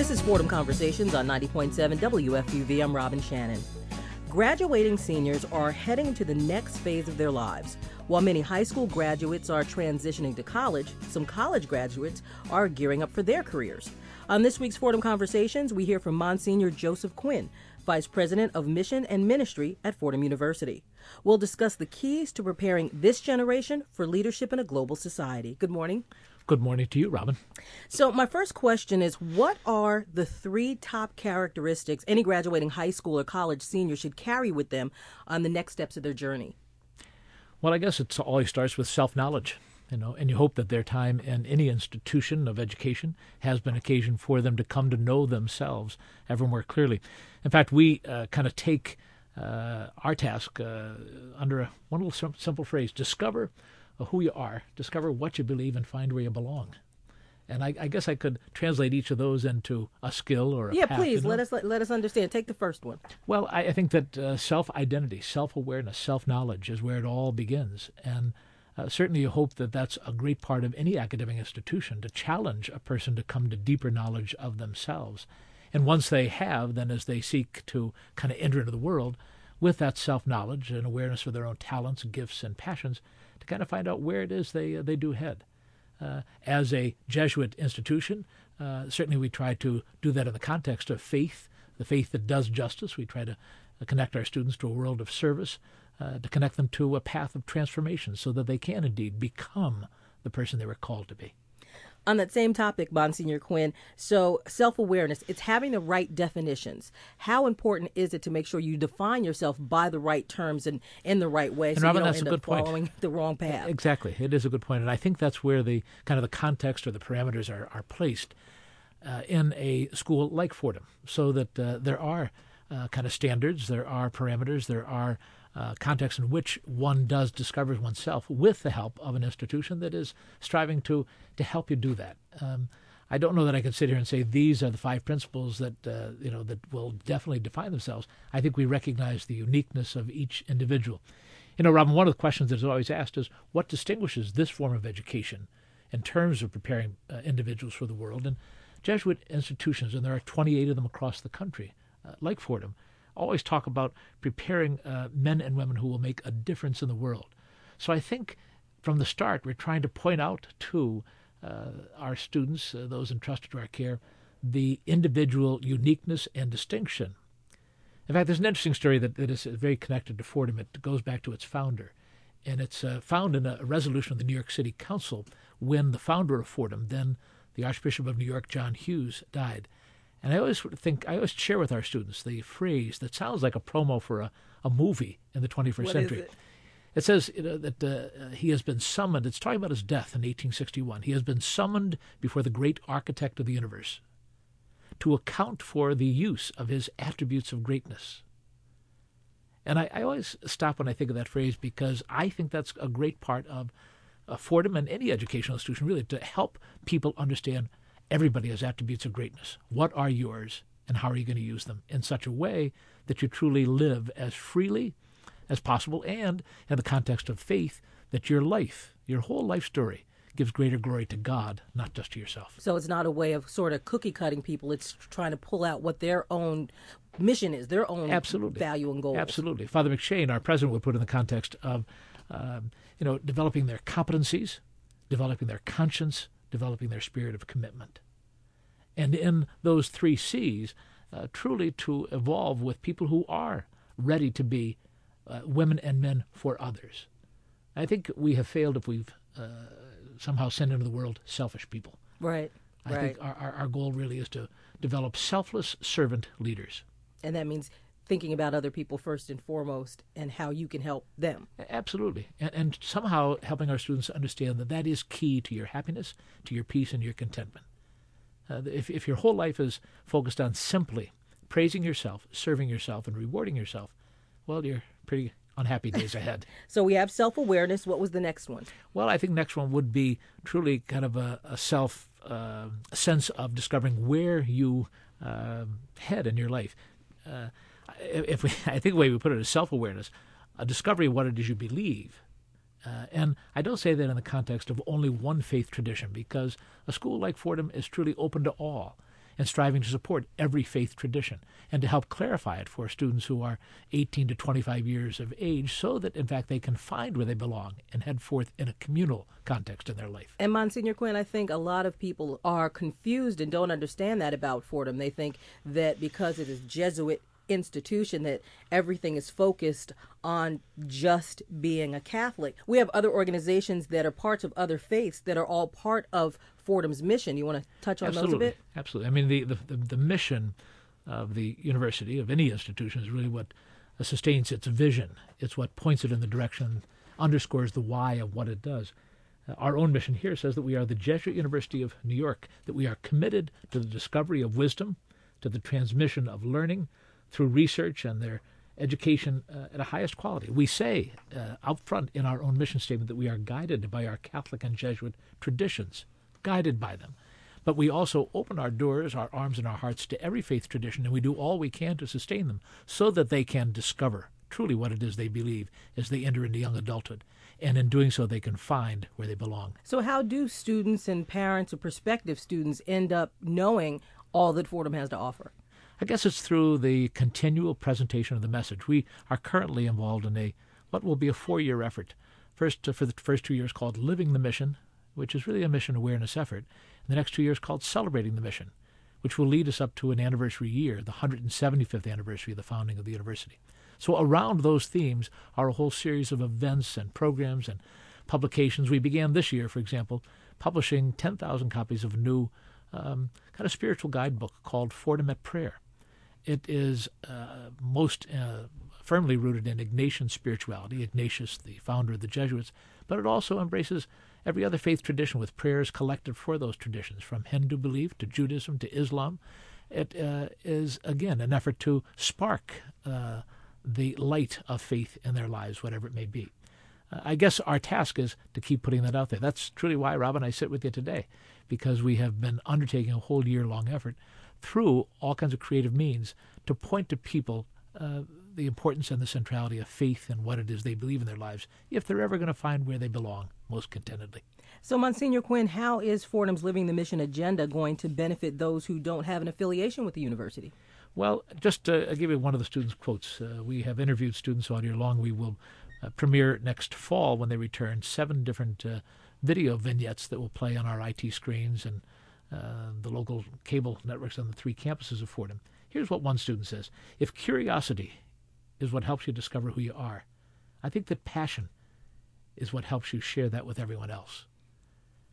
This is Fordham Conversations on 90.7 WFUV. I'm Robin Shannon. Graduating seniors are heading into the next phase of their lives. While many high school graduates are transitioning to college, some college graduates are gearing up for their careers. On this week's Fordham Conversations, we hear from Monsignor Joseph Quinn, Vice President of Mission and Ministry at Fordham University. We'll discuss the keys to preparing this generation for leadership in a global society. Good morning. Good morning to you, Robin. So, my first question is What are the three top characteristics any graduating high school or college senior should carry with them on the next steps of their journey? Well, I guess it always starts with self knowledge, you know, and you hope that their time in any institution of education has been occasion for them to come to know themselves ever more clearly. In fact, we uh, kind of take uh, our task uh, under a, one little simple phrase discover who you are, discover what you believe, and find where you belong. And I, I, guess I could translate each of those into a skill or a yeah. Path, please you know? let us let, let, us understand. Take the first one. Well, I, I think that uh, self identity, self awareness, self knowledge is where it all begins, and uh, certainly you hope that that's a great part of any academic institution to challenge a person to come to deeper knowledge of themselves. And once they have, then as they seek to kind of enter into the world with that self knowledge and awareness of their own talents, gifts, and passions, to kind of find out where it is they uh, they do head. Uh, as a Jesuit institution, uh, certainly we try to do that in the context of faith, the faith that does justice. We try to connect our students to a world of service, to connect them to a path of transformation, so that they can indeed become the person they were called to be on that same topic, Monsignor Quinn, so self awareness, it's having the right definitions. How important is it to make sure you define yourself by the right terms and in the right way and so Robin, you don't that's end a good up point. following the wrong path? Exactly. It is a good point. And I think that's where the kind of the context or the parameters are, are placed uh, in a school like Fordham so that uh, there are uh, kind of standards, there are parameters, there are uh, context in which one does discover oneself with the help of an institution that is striving to to help you do that. Um, I don't know that I could sit here and say these are the five principles that uh, you know that will definitely define themselves. I think we recognize the uniqueness of each individual. You know, Robin, one of the questions that is always asked is what distinguishes this form of education in terms of preparing uh, individuals for the world. And Jesuit institutions, and there are 28 of them across the country, uh, like Fordham, always talk about preparing uh, men and women who will make a difference in the world. So I think from the start, we're trying to point out to uh, our students, uh, those entrusted to our care, the individual uniqueness and distinction. In fact, there's an interesting story that, that is very connected to Fordham. It goes back to its founder. And it's uh, found in a resolution of the New York City Council when the founder of Fordham, then the Archbishop of New York, John Hughes, died. And I always think, I always share with our students the phrase that sounds like a promo for a, a movie in the 21st what century. It? it? says you know, that uh, he has been summoned, it's talking about his death in 1861. He has been summoned before the great architect of the universe to account for the use of his attributes of greatness. And I, I always stop when I think of that phrase because I think that's a great part of uh, Fordham and any educational institution, really, to help people understand Everybody has attributes of greatness. What are yours, and how are you going to use them in such a way that you truly live as freely as possible, and in the context of faith, that your life, your whole life story, gives greater glory to God, not just to yourself. So it's not a way of sort of cookie cutting people. It's trying to pull out what their own mission is, their own Absolutely. value and goals. Absolutely. Father McShane, our president, would put in the context of, um, you know, developing their competencies, developing their conscience, developing their spirit of commitment. And in those three C's, uh, truly to evolve with people who are ready to be uh, women and men for others. I think we have failed if we've uh, somehow sent into the world selfish people. Right. I right. think our, our, our goal really is to develop selfless servant leaders. And that means thinking about other people first and foremost and how you can help them. Absolutely. And, and somehow helping our students understand that that is key to your happiness, to your peace, and your contentment. Uh, if, if your whole life is focused on simply praising yourself, serving yourself, and rewarding yourself, well, you're pretty unhappy days ahead. so we have self awareness. What was the next one? Well, I think next one would be truly kind of a, a self uh, sense of discovering where you uh, head in your life. Uh, if we, I think the way we put it is self awareness, a discovery of what it is you believe. Uh, and I don't say that in the context of only one faith tradition, because a school like Fordham is truly open to all. and striving to support every faith tradition and to help clarify it for students who are 18 to 25 years of age so that, in fact, they can find where they belong and head forth in a communal context in their life. And Monsignor Quinn, I think a lot of people are confused and don't understand that about Fordham. They think that because it is Jesuit institution that everything is focused on just being a Catholic. We have other organizations that are parts of other faiths that are all part of Fordham's mission. You want to touch on Absolutely. those a bit? Absolutely. I mean, the, the, the mission of the university, of any institution, is really what sustains its vision. It's what points it in the direction, underscores the why of what it does. Uh, our own mission here says that we are the Jesuit University of New York, that we are committed to the discovery of wisdom, to the transmission of learning, through research and their education uh, at a highest quality. We say uh, out front in our own mission statement that we are guided by our Catholic and Jesuit traditions, guided by them. But we also open our doors, our arms, and our hearts to every faith tradition, and we do all we can to sustain them so that they can discover truly what it is they believe as they enter into young adulthood. And in doing so, they can find where they belong. So, how do students and parents or prospective students end up knowing all that Fordham has to offer? I guess it's through the continual presentation of the message. We are currently involved in a what will be a four-year effort. First, uh, for the first two years, called Living the Mission, which is really a mission awareness effort. And the next two years, called Celebrating the Mission, which will lead us up to an anniversary year, the 175th anniversary of the founding of the university. So around those themes are a whole series of events and programs and publications. We began this year, for example, publishing 10,000 copies of a new um, kind of spiritual guidebook called Fordham at Prayer. It is uh, most uh, firmly rooted in Ignatian spirituality, Ignatius, the founder of the Jesuits, but it also embraces every other faith tradition with prayers collected for those traditions, from Hindu belief to Judaism to Islam. It uh, is again an effort to spark uh, the light of faith in their lives, whatever it may be. Uh, I guess our task is to keep putting that out there. That's truly why, Rob, and I sit with you today, because we have been undertaking a whole year long effort through all kinds of creative means to point to people uh, the importance and the centrality of faith and what it is they believe in their lives if they're ever going to find where they belong most contentedly. So, Monsignor Quinn, how is Fordham's Living the Mission agenda going to benefit those who don't have an affiliation with the university? Well, just to uh, give you one of the students' quotes, uh, we have interviewed students all year long. We will uh, premiere next fall when they return seven different uh, video vignettes that will play on our IT screens and uh, the local cable networks on the three campuses of Fordham. Here's what one student says If curiosity is what helps you discover who you are, I think that passion is what helps you share that with everyone else.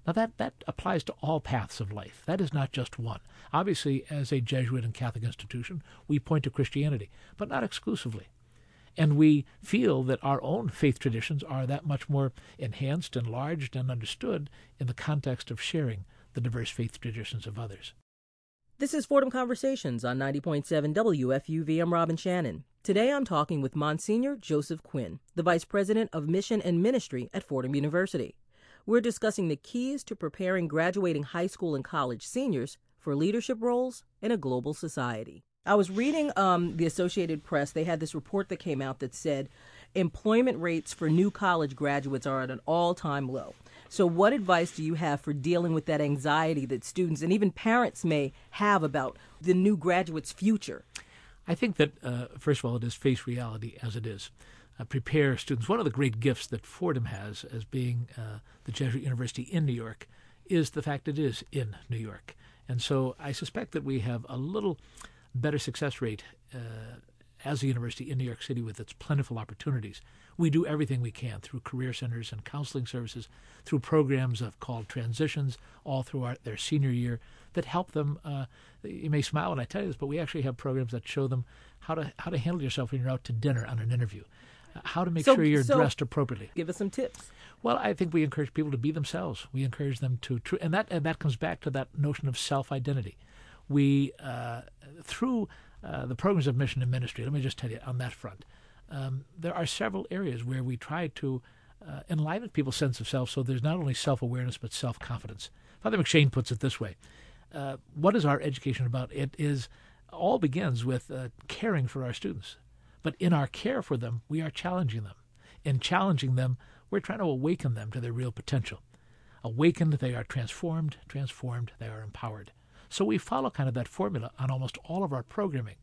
Now, that, that applies to all paths of life. That is not just one. Obviously, as a Jesuit and Catholic institution, we point to Christianity, but not exclusively. And we feel that our own faith traditions are that much more enhanced, enlarged, and understood in the context of sharing the diverse faith traditions of others. This is Fordham Conversations on 90.7 WFUV. I'm Robin Shannon. Today I'm talking with Monsignor Joseph Quinn, the Vice President of Mission and Ministry at Fordham University. We're discussing the keys to preparing graduating high school and college seniors for leadership roles in a global society. I was reading um, the Associated Press. They had this report that came out that said employment rates for new college graduates are at an all time low. So, what advice do you have for dealing with that anxiety that students and even parents may have about the new graduate's future? I think that, uh, first of all, it is face reality as it is. Uh, prepare students. One of the great gifts that Fordham has as being uh, the Jesuit University in New York is the fact it is in New York. And so I suspect that we have a little better success rate uh, as a university in New York City with its plentiful opportunities. We do everything we can through career centers and counseling services, through programs of called transitions, all through our, their senior year that help them. Uh, you may smile when I tell you this, but we actually have programs that show them how to how to handle yourself when you're out to dinner on an interview, uh, how to make so, sure you're so dressed appropriately. Give us some tips. Well, I think we encourage people to be themselves. We encourage them to, tr- and that and that comes back to that notion of self identity. We uh, through uh, the programs of mission and ministry. Let me just tell you on that front, um, there are several areas where we try to uh, enliven people's sense of self so there's not only self awareness but self confidence. Father McShane puts it this way uh, What is our education about? It is all begins with uh, caring for our students. But in our care for them, we are challenging them. In challenging them, we're trying to awaken them to their real potential. Awakened, they are transformed. Transformed, they are empowered. So we follow kind of that formula on almost all of our programming,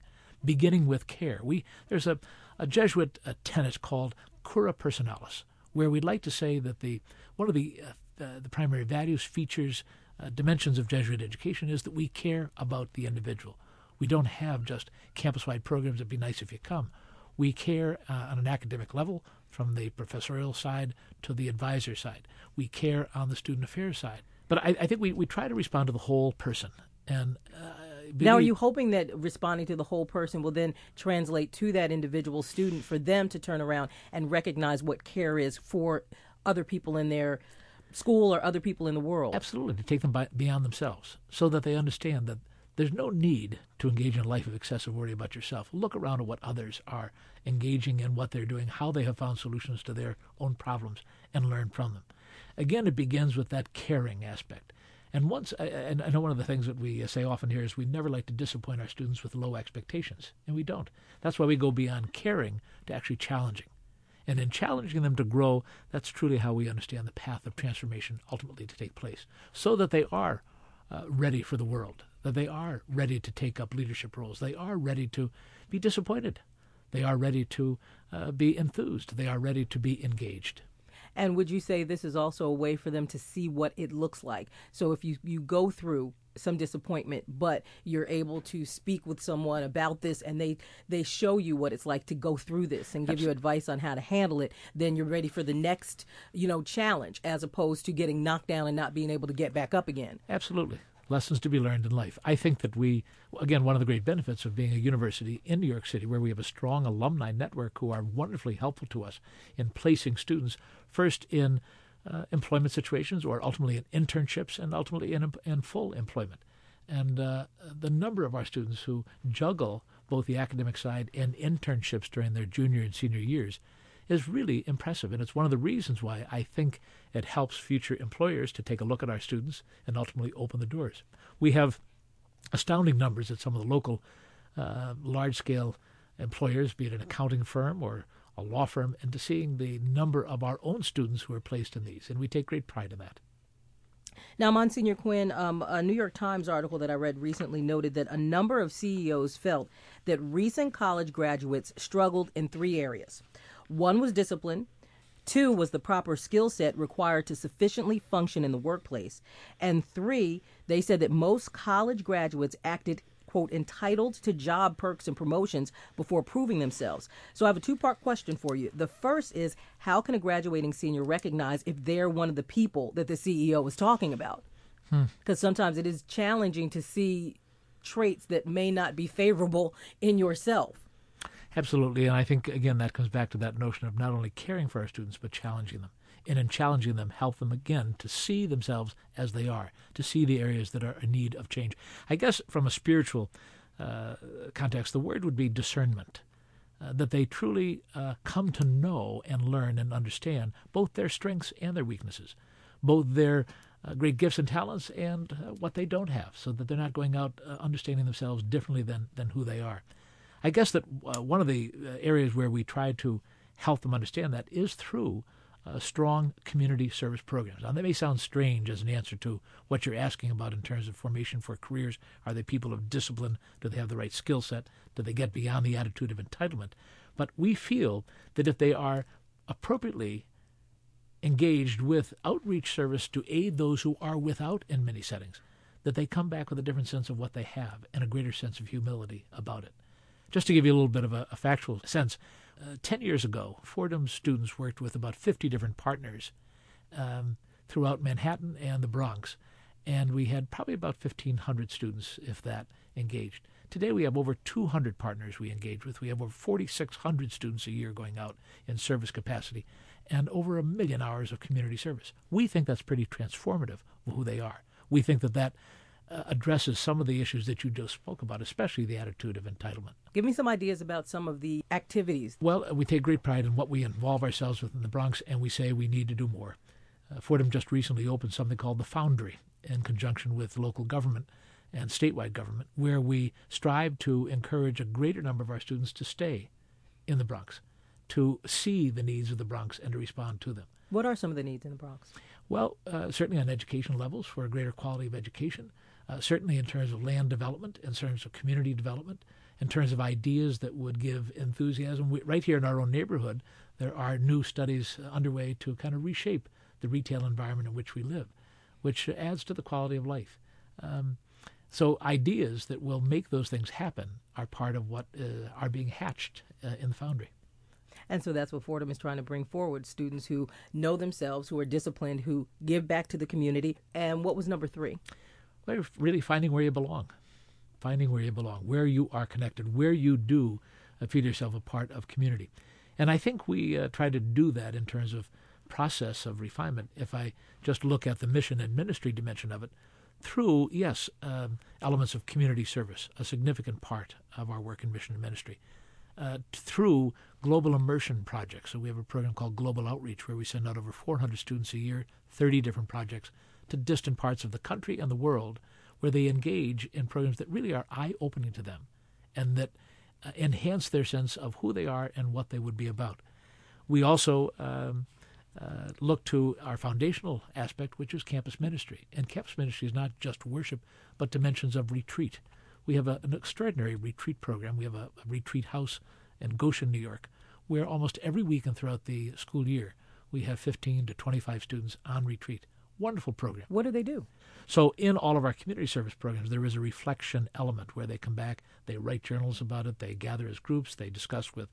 beginning with care. We there's a, a Jesuit a tenet called cura personalis, where we'd like to say that the one of the uh, the primary values, features, uh, dimensions of Jesuit education is that we care about the individual. We don't have just campus-wide programs. It'd be nice if you come. We care uh, on an academic level, from the professorial side to the advisor side. We care on the student affairs side. But I, I think we, we try to respond to the whole person. And uh, now, are you hoping that responding to the whole person will then translate to that individual student for them to turn around and recognize what care is for other people in their school or other people in the world? Absolutely, to take them by, beyond themselves so that they understand that there's no need to engage in a life of excessive worry about yourself. Look around at what others are engaging in, what they're doing, how they have found solutions to their own problems, and learn from them. Again, it begins with that caring aspect. And once, and I know one of the things that we say often here is we never like to disappoint our students with low expectations, and we don't. That's why we go beyond caring to actually challenging. And in challenging them to grow, that's truly how we understand the path of transformation ultimately to take place, so that they are uh, ready for the world, that they are ready to take up leadership roles. They are ready to be disappointed. They are ready to uh, be enthused. They are ready to be engaged. And would you say this is also a way for them to see what it looks like? So if you, you go through some disappointment, but you're able to speak with someone about this and they, they show you what it's like to go through this and give Absolutely. you advice on how to handle it, then you're ready for the next, you know, challenge as opposed to getting knocked down and not being able to get back up again. Absolutely lessons to be learned in life. I think that we, again, one of the great benefits of being a university in New York City, where we have a strong alumni network who are wonderfully helpful to us in placing students first in uh, employment situations or ultimately in internships and ultimately in, in full employment. And uh, the number of our students who juggle both the academic side and internships during their junior and senior years is really impressive. And it's one of the reasons why I think it helps future employers to take a look at our students and ultimately open the doors. We have astounding numbers at some of the local uh, large scale employers, be it an accounting firm or a law firm, and to seeing the number of our own students who are placed in these. And we take great pride in that. Now, Monsignor Quinn, um, a New York Times article that I read recently noted that a number of CEOs felt that recent college graduates struggled in three areas one was discipline. Two was the proper skill set required to sufficiently function in the workplace. And three, they said that most college graduates acted quote entitled to job perks and promotions before proving themselves. So I have a two-part question for you. The first is how can a graduating senior recognize if they're one of the people that the CEO is talking about? Because hmm. sometimes it is challenging to see traits that may not be favorable in yourself. Absolutely. And I think, again, that comes back to that notion of not only caring for our students, but challenging them. And in challenging them, help them again to see themselves as they are, to see the areas that are in need of change. I guess from a spiritual uh, context, the word would be discernment. Uh, that they truly uh, come to know and learn and understand both their strengths and their weaknesses, both their uh, great gifts and talents and uh, what they don't have, so that they're not going out uh, understanding themselves differently than, than who they are. I guess that uh, one of the uh, areas where we try to help them understand that is through uh, strong community service programs. Now, that may sound strange as an answer to what you're asking about in terms of formation for careers. Are they people of discipline? Do they have the right skill set? Do they get beyond the attitude of entitlement? But we feel that if they are appropriately engaged with outreach service to aid those who are without in many settings, that they come back with a different sense of what they have and a greater sense of humility about it. Just to give you a little bit of a, a factual sense, uh, 10 years ago, Fordham students worked with about 50 different partners um, throughout Manhattan and the Bronx. And we had probably about 1,500 students, if that, engaged. Today we have over 200 partners we engage with. We have over 4,600 students a year going out in service capacity and over a million hours of community service. We think that's pretty transformative of who they are. We think that that addresses some of the issues that you just spoke about, especially the attitude of entitlement. Give me some ideas about some of the activities. Well, we take great pride in what we involve ourselves with in the Bronx, and we say we need to do more. Uh, Fordham just recently opened something called the Foundry in conjunction with local government and statewide government, where we strive to encourage a greater number of our students to stay in the Bronx, to see the needs of the Bronx and to respond to them. What are some of the needs in the Bronx? Well, uh, certainly on educational levels for a greater quality of education, uh, certainly in terms of land development, in terms of community development, in terms of ideas that would give enthusiasm. We, right here in our own neighborhood, there are new studies underway to kind of reshape the retail environment in which we live, which adds to the quality of life. Um, so ideas that will make those things happen are part of what uh, are being hatched uh, in the foundry. And so that's what Fordham is trying to bring forward students who know themselves, who are disciplined, who give back to the community. And what was number three? Well, really finding where you belong, finding where you belong, where you are connected, where you do uh, feel yourself a part of community. And I think we uh, try to do that in terms of process of refinement. If I just look at the mission and ministry dimension of it, through, yes, um, elements of community service, a significant part of our work in mission and ministry, uh, through global immersion projects. So we have a program called Global Outreach where we send out over 400 students a year, 30 different projects to distant parts of the country and the world where they engage in programs that really are eye opening to them and that uh, enhance their sense of who they are and what they would be about. We also um, uh, look to our foundational aspect, which is campus ministry. And campus ministry is not just worship, but dimensions of retreat. We have a, an extraordinary retreat program. We have a, a retreat house in Goshen, New York, where almost every week and throughout the school year, we have 15 to 25 students on retreat. Wonderful program. What do they do? So, in all of our community service programs, there is a reflection element where they come back, they write journals about it, they gather as groups, they discuss with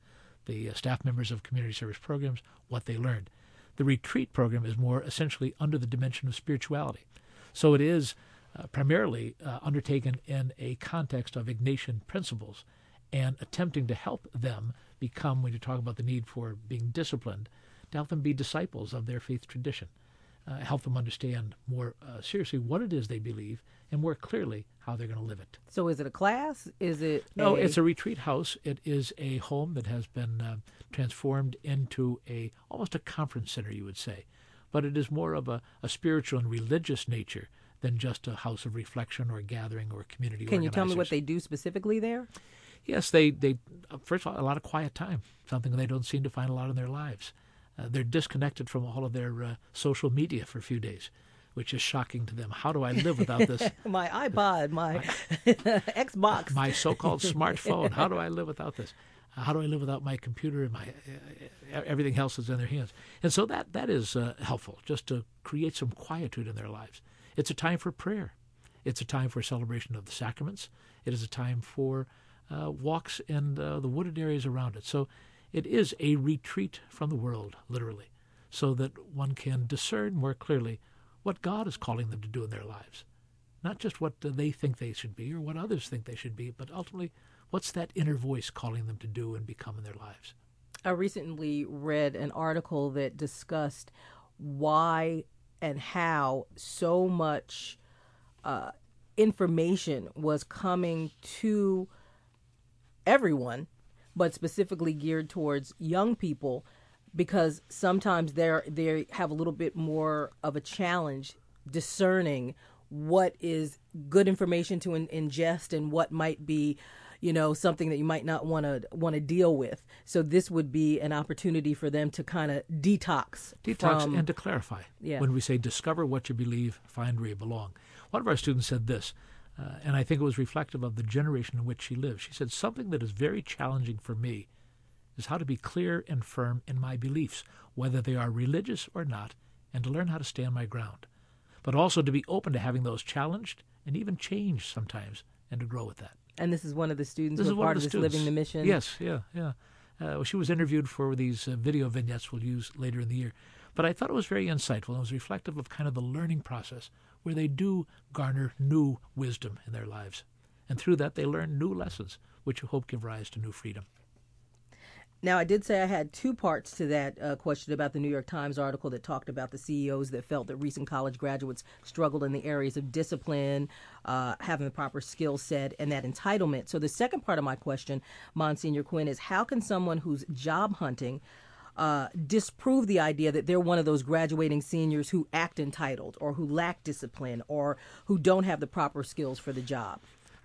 the uh, staff members of community service programs what they learned. The retreat program is more essentially under the dimension of spirituality. So, it is uh, primarily uh, undertaken in a context of Ignatian principles and attempting to help them become, when you talk about the need for being disciplined, to help them be disciples of their faith tradition uh, help them understand more uh, seriously what it is they believe and more clearly how they're going to live it. So, is it a class? Is it no? A... It's a retreat house. It is a home that has been uh, transformed into a almost a conference center, you would say, but it is more of a, a spiritual and religious nature than just a house of reflection or gathering or community. Can you tell me what they do specifically there? Yes, they they first of all a lot of quiet time, something they don't seem to find a lot in their lives. Uh, they're disconnected from all of their uh, social media for a few days, which is shocking to them. How do I live without this? my iPod, my, my Xbox, my so-called smartphone. How do I live without this? How do I live without my computer and my uh, everything else is in their hands? And so that that is uh, helpful, just to create some quietude in their lives. It's a time for prayer. It's a time for celebration of the sacraments. It is a time for uh, walks in the, the wooded areas around it. So it is a retreat from the world, literally, so that one can discern more clearly what God is calling them to do in their lives. Not just what they think they should be or what others think they should be, but ultimately, what's that inner voice calling them to do and become in their lives? I recently read an article that discussed why and how so much uh, information was coming to everyone but specifically geared towards young people because sometimes they're they have a little bit more of a challenge discerning what is good information to in, ingest and what might be you know something that you might not want to want to deal with so this would be an opportunity for them to kind of detox detox from, and to clarify yeah. when we say discover what you believe find where you belong one of our students said this uh, and I think it was reflective of the generation in which she lived. She said, Something that is very challenging for me is how to be clear and firm in my beliefs, whether they are religious or not, and to learn how to stand my ground. But also to be open to having those challenged and even changed sometimes and to grow with that. And this is one of the students this who is part of, of this students. Living the Mission? Yes, yeah, yeah. Uh, she was interviewed for these uh, video vignettes we'll use later in the year. But I thought it was very insightful. It was reflective of kind of the learning process where they do garner new wisdom in their lives. And through that, they learn new lessons, which you hope give rise to new freedom. Now, I did say I had two parts to that uh, question about the New York Times article that talked about the CEOs that felt that recent college graduates struggled in the areas of discipline, uh, having the proper skill set, and that entitlement. So, the second part of my question, Monsignor Quinn, is how can someone who's job hunting uh, disprove the idea that they're one of those graduating seniors who act entitled or who lack discipline or who don't have the proper skills for the job.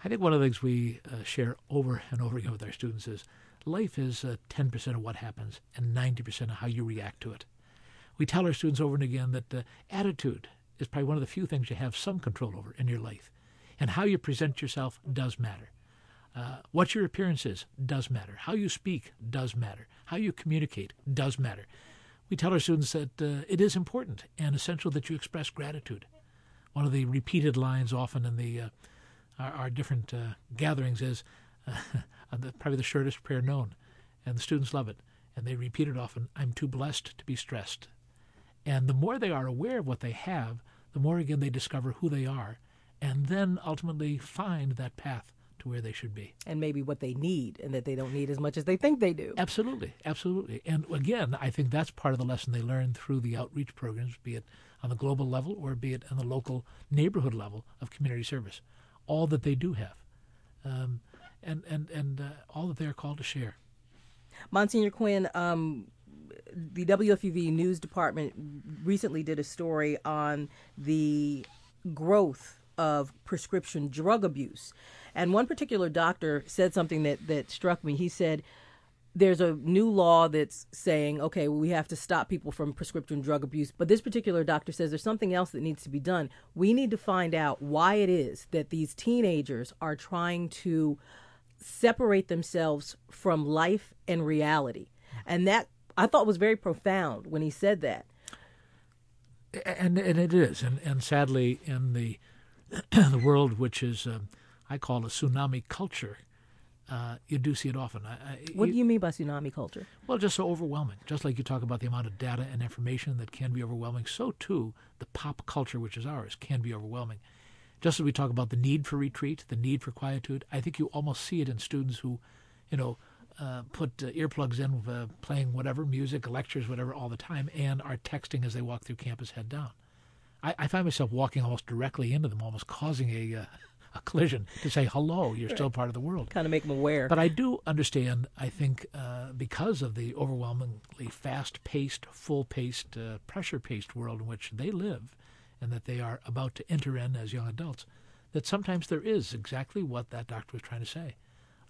I think one of the things we uh, share over and over again with our students is life is uh, 10% of what happens and 90% of how you react to it. We tell our students over and again that attitude is probably one of the few things you have some control over in your life. And how you present yourself does matter. Uh, what your appearance is does matter. How you speak does matter. How you communicate does matter. We tell our students that uh, it is important and essential that you express gratitude. One of the repeated lines often in the uh, our, our, different uh, gatherings is the, probably the shortest prayer known, and the students love it, and they repeat it often. I'm too blessed to be stressed. And the more they are aware of what they have, the more again they discover who they are, and then ultimately find that path to where they should be. And maybe what they need, and that they don't need as much as they think they do. Absolutely, absolutely. And again, I think that's part of the lesson they learn through the outreach programs, be it on the global level or be it on the local neighborhood level of community service. All that they do have, um, and and and uh, all that they are called to share. Monsignor Quinn, um, the WFUV news department recently did a story on the growth of prescription drug abuse. And one particular doctor said something that, that struck me. He said, there's a new law that's saying, okay, we have to stop people from prescription drug abuse. But this particular doctor says there's something else that needs to be done. We need to find out why it is that these teenagers are trying to separate themselves from life and reality. And that I thought was very profound when he said that. And and it is, and and sadly, in the the world which is um, I call a tsunami culture, uh, you do see it often. I, I, what you, do you mean by tsunami culture? Well, just so overwhelming. Just like you talk about the amount of data and information that can be overwhelming, so too the pop culture, which is ours, can be overwhelming. Just as we talk about the need for retreat, the need for quietude, I think you almost see it in students who, you know, uh, put uh, earplugs in, uh, playing whatever music, lectures, whatever, all the time, and are texting as they walk through campus head down. I, I find myself walking almost directly into them, almost causing a uh, a collision to say hello. You're still part of the world. Kind of make them aware. But I do understand. I think uh, because of the overwhelmingly fast-paced, full-paced, uh, pressure-paced world in which they live, and that they are about to enter in as young adults, that sometimes there is exactly what that doctor was trying to say: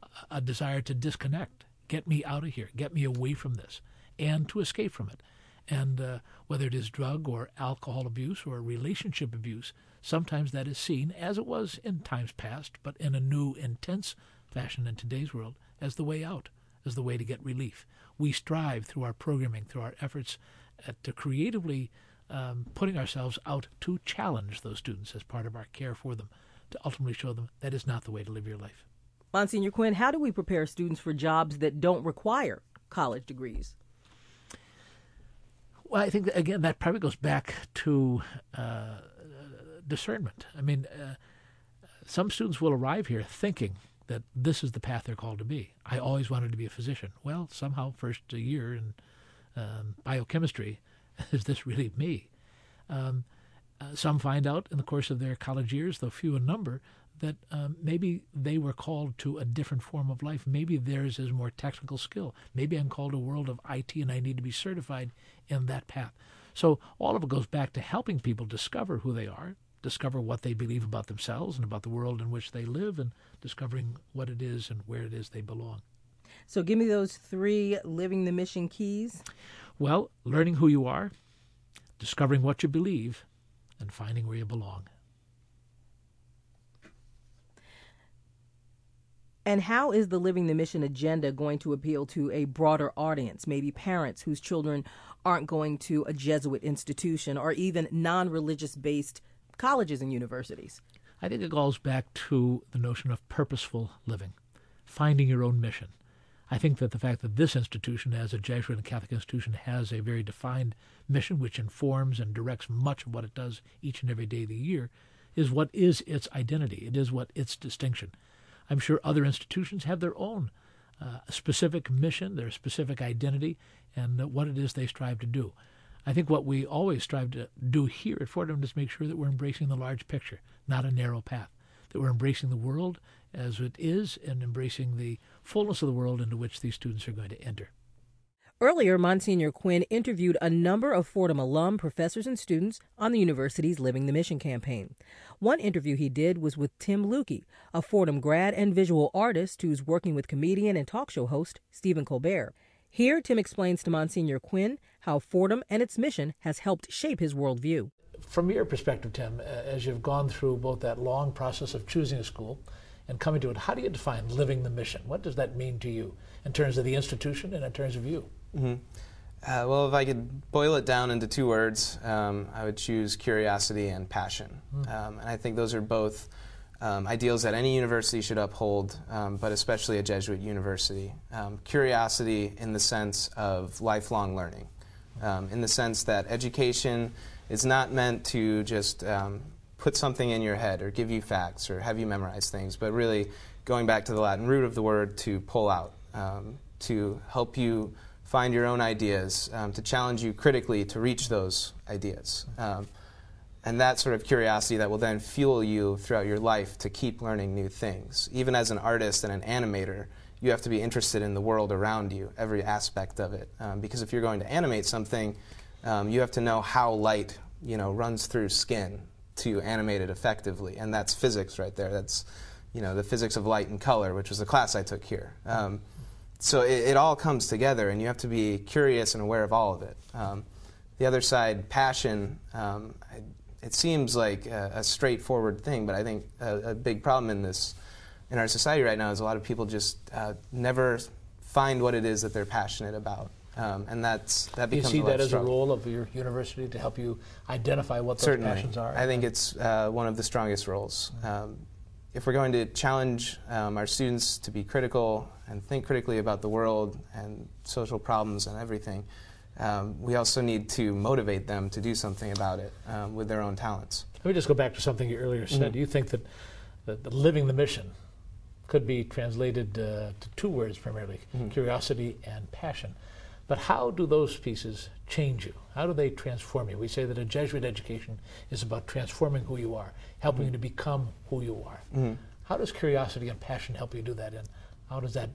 a, a desire to disconnect, get me out of here, get me away from this, and to escape from it. And uh, whether it is drug or alcohol abuse or relationship abuse, sometimes that is seen, as it was in times past, but in a new, intense fashion in today's world, as the way out, as the way to get relief. We strive through our programming, through our efforts at to creatively um, putting ourselves out to challenge those students as part of our care for them, to ultimately show them that is not the way to live your life. Monsignor Quinn, how do we prepare students for jobs that don't require college degrees? Well, I think that, again that probably goes back to uh, discernment. I mean, uh, some students will arrive here thinking that this is the path they're called to be. I always wanted to be a physician. Well, somehow, first year in um, biochemistry, is this really me? Um, uh, some find out in the course of their college years, though few in number, that um, maybe they were called to a different form of life. Maybe theirs is more technical skill. Maybe I'm called to a world of IT and I need to be certified in that path. So all of it goes back to helping people discover who they are, discover what they believe about themselves and about the world in which they live, and discovering what it is and where it is they belong. So give me those three living the mission keys. Well, learning who you are, discovering what you believe, and finding where you belong. And how is the Living the Mission agenda going to appeal to a broader audience, maybe parents whose children aren't going to a Jesuit institution or even non religious based colleges and universities? I think it goes back to the notion of purposeful living, finding your own mission. I think that the fact that this institution, as a Jesuit and Catholic institution, has a very defined mission which informs and directs much of what it does each and every day of the year is what is its identity. It is what its distinction. I'm sure other institutions have their own uh, specific mission, their specific identity, and what it is they strive to do. I think what we always strive to do here at Fordham is make sure that we're embracing the large picture, not a narrow path, that we're embracing the world as it is and embracing the fullness of the world into which these students are going to enter. Earlier, Monsignor Quinn interviewed a number of Fordham alum, professors, and students on the university's Living the Mission campaign. One interview he did was with Tim Lukey, a Fordham grad and visual artist who's working with comedian and talk show host Stephen Colbert. Here, Tim explains to Monsignor Quinn how Fordham and its mission has helped shape his worldview. from your perspective, Tim, as you've gone through both that long process of choosing a school and coming to it, how do you define living the mission? What does that mean to you in terms of the institution and in terms of you? Mm-hmm. Uh, well, if I could boil it down into two words, um, I would choose curiosity and passion. Mm. Um, and I think those are both um, ideals that any university should uphold, um, but especially a Jesuit university. Um, curiosity in the sense of lifelong learning, um, in the sense that education is not meant to just put something in your head or give you facts or have you memorize things, but really going back to the Latin root of the word to pull out, to help you find your own ideas, um, to challenge you critically to reach those ideas. Um, and that sort of curiosity that will then fuel you throughout your life to keep learning new things. Even as an artist and an animator, you have to be interested in the world around you, every aspect of it. Um, because if you're going to animate something, um, you have to know how light you know, runs through skin to animate it effectively. And that's physics right there. That's you know, the physics of light and color, which was the class I took here. Um, so it, it, all comes together, and you have to be curious and aware of all of it. Um, the other side, passion, um, I, it seems like a, a, straightforward thing, but I think a, a, big problem in this in our society right now is a lot of people just uh, never find what it is that they're passionate about. Um, and that's that becomes. Do you see that as struggle. a role of your university to help you identify what those Certainly. passions are? I think it's uh, one of the strongest roles. Um, if we're going to challenge um, our students to be critical and think critically about the world and social problems and everything, um, we also need to motivate them to do something about it um, with their own talents. Let me just go back to something you earlier said. Mm-hmm. Do you think that, that, living the mission could be translated uh, to two words primarily mm-hmm. curiosity and passion? But how do those pieces change you? How do they transform you? We say that a Jesuit education is about transforming who you are, helping mm-hmm. you to become who you are. Mm-hmm. How does curiosity and passion help you do that, and how does that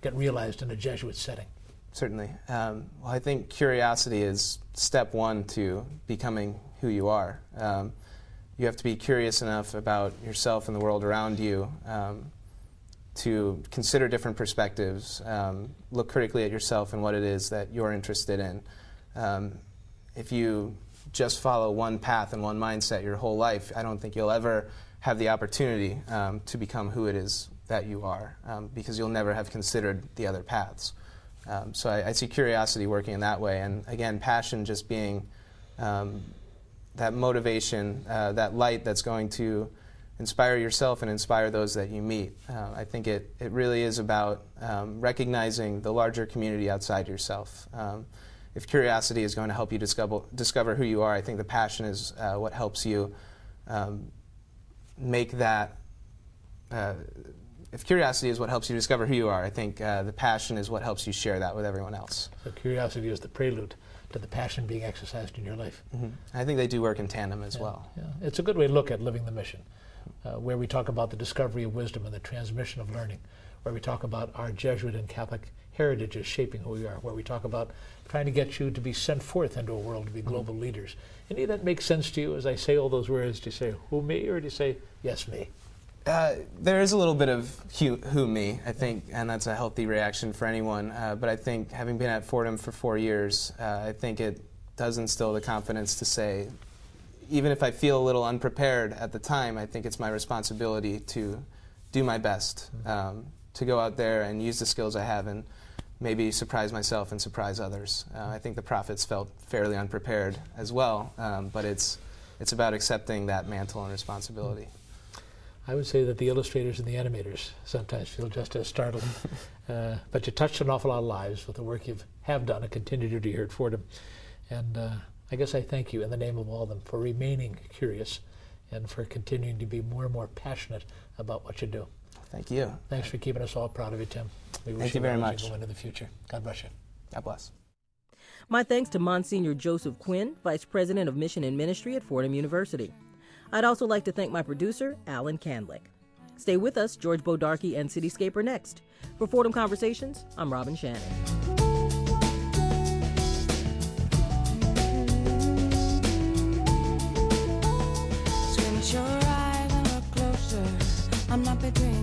get realized in a Jesuit setting? Certainly. Um, well, I think curiosity is step one to becoming who you are. Um, you have to be curious enough about yourself and the world around you um, to consider different perspectives, um, look critically at yourself and what it is that you're interested in. Um, if you just follow one path and one mindset your whole life, I don't think you'll ever have the opportunity um, to become who it is that you are um, because you'll never have considered the other paths. Um, so I, I, see curiosity working in that way. And again, passion just being um, that motivation, uh, that light that's going to inspire yourself and inspire those that you meet. Uh, I think it, it really is about um, recognizing the larger community outside yourself. Um, if curiosity is going to help you discover, discover who you are, I think the passion is uh, what helps you um, make that. Uh, if curiosity is what helps you discover who you are, I think uh, the passion is what helps you share that with everyone else. So curiosity is the prelude to the passion being exercised in your life. Mm-hmm. I think they do work in tandem as yeah, well. Yeah. It's a good way to look at living the mission uh, where we talk about the discovery of wisdom and the transmission of learning, where we talk about our Jesuit and Catholic heritages shaping who we are, where we talk about trying to get you to be sent forth into a world to be mm-hmm. global mm-hmm. leaders. Any of that makes sense to you as I say all those words? Do you say, who me, or do you say, yes, me? Uh, there is a little bit of who, who, me, I think, and that's a healthy reaction for anyone. Uh, but I think having been at Fordham for four years, uh, I think it does instill the confidence to say even if I feel a little unprepared at the time, I think it's my responsibility to do my best, mm-hmm. um, to go out there and use the skills I have and maybe surprise myself and surprise others. Uh, I think the prophets felt fairly unprepared as well, um, but it's, it's about accepting that mantle and responsibility. I would say that the illustrators and the animators sometimes feel just as startled. uh, but you touched an awful lot of lives with the work you have done and continue to do here at Fordham. And uh, I guess I thank you in the name of all of them for remaining curious and for continuing to be more and more passionate about what you do. Thank you. Thanks for keeping us all proud of you, Tim. We thank you very much. Go into the future. God bless you. God bless. My thanks to Monsignor Joseph Quinn, Vice President of Mission and Ministry at Fordham University. I'd also like to thank my producer, Alan Candlick. Stay with us. George Bodarky and Cityscape are next. For Fordham Conversations, I'm Robin Shannon. I'm not between